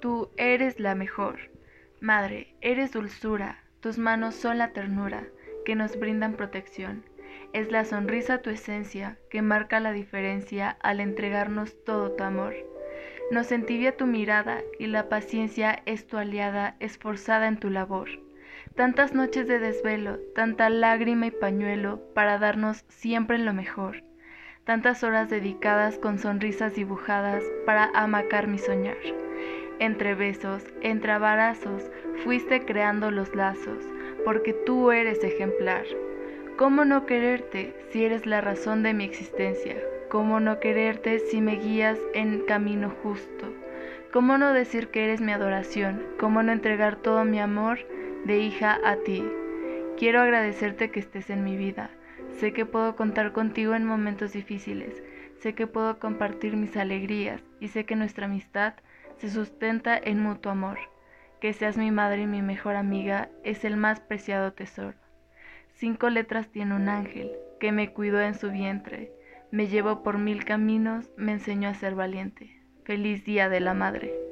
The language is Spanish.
Tú eres la mejor. Madre, eres dulzura, tus manos son la ternura que nos brindan protección. Es la sonrisa tu esencia que marca la diferencia al entregarnos todo tu amor. Nos entibia tu mirada y la paciencia es tu aliada esforzada en tu labor. Tantas noches de desvelo, tanta lágrima y pañuelo para darnos siempre lo mejor. Tantas horas dedicadas con sonrisas dibujadas para amacar mi soñar. Entre besos, entre abrazos, fuiste creando los lazos, porque tú eres ejemplar. ¿Cómo no quererte si eres la razón de mi existencia? ¿Cómo no quererte si me guías en camino justo? ¿Cómo no decir que eres mi adoración? ¿Cómo no entregar todo mi amor? de hija a ti. Quiero agradecerte que estés en mi vida. Sé que puedo contar contigo en momentos difíciles. Sé que puedo compartir mis alegrías y sé que nuestra amistad se sustenta en mutuo amor. Que seas mi madre y mi mejor amiga es el más preciado tesoro. Cinco letras tiene un ángel que me cuidó en su vientre, me llevó por mil caminos, me enseñó a ser valiente. Feliz Día de la Madre.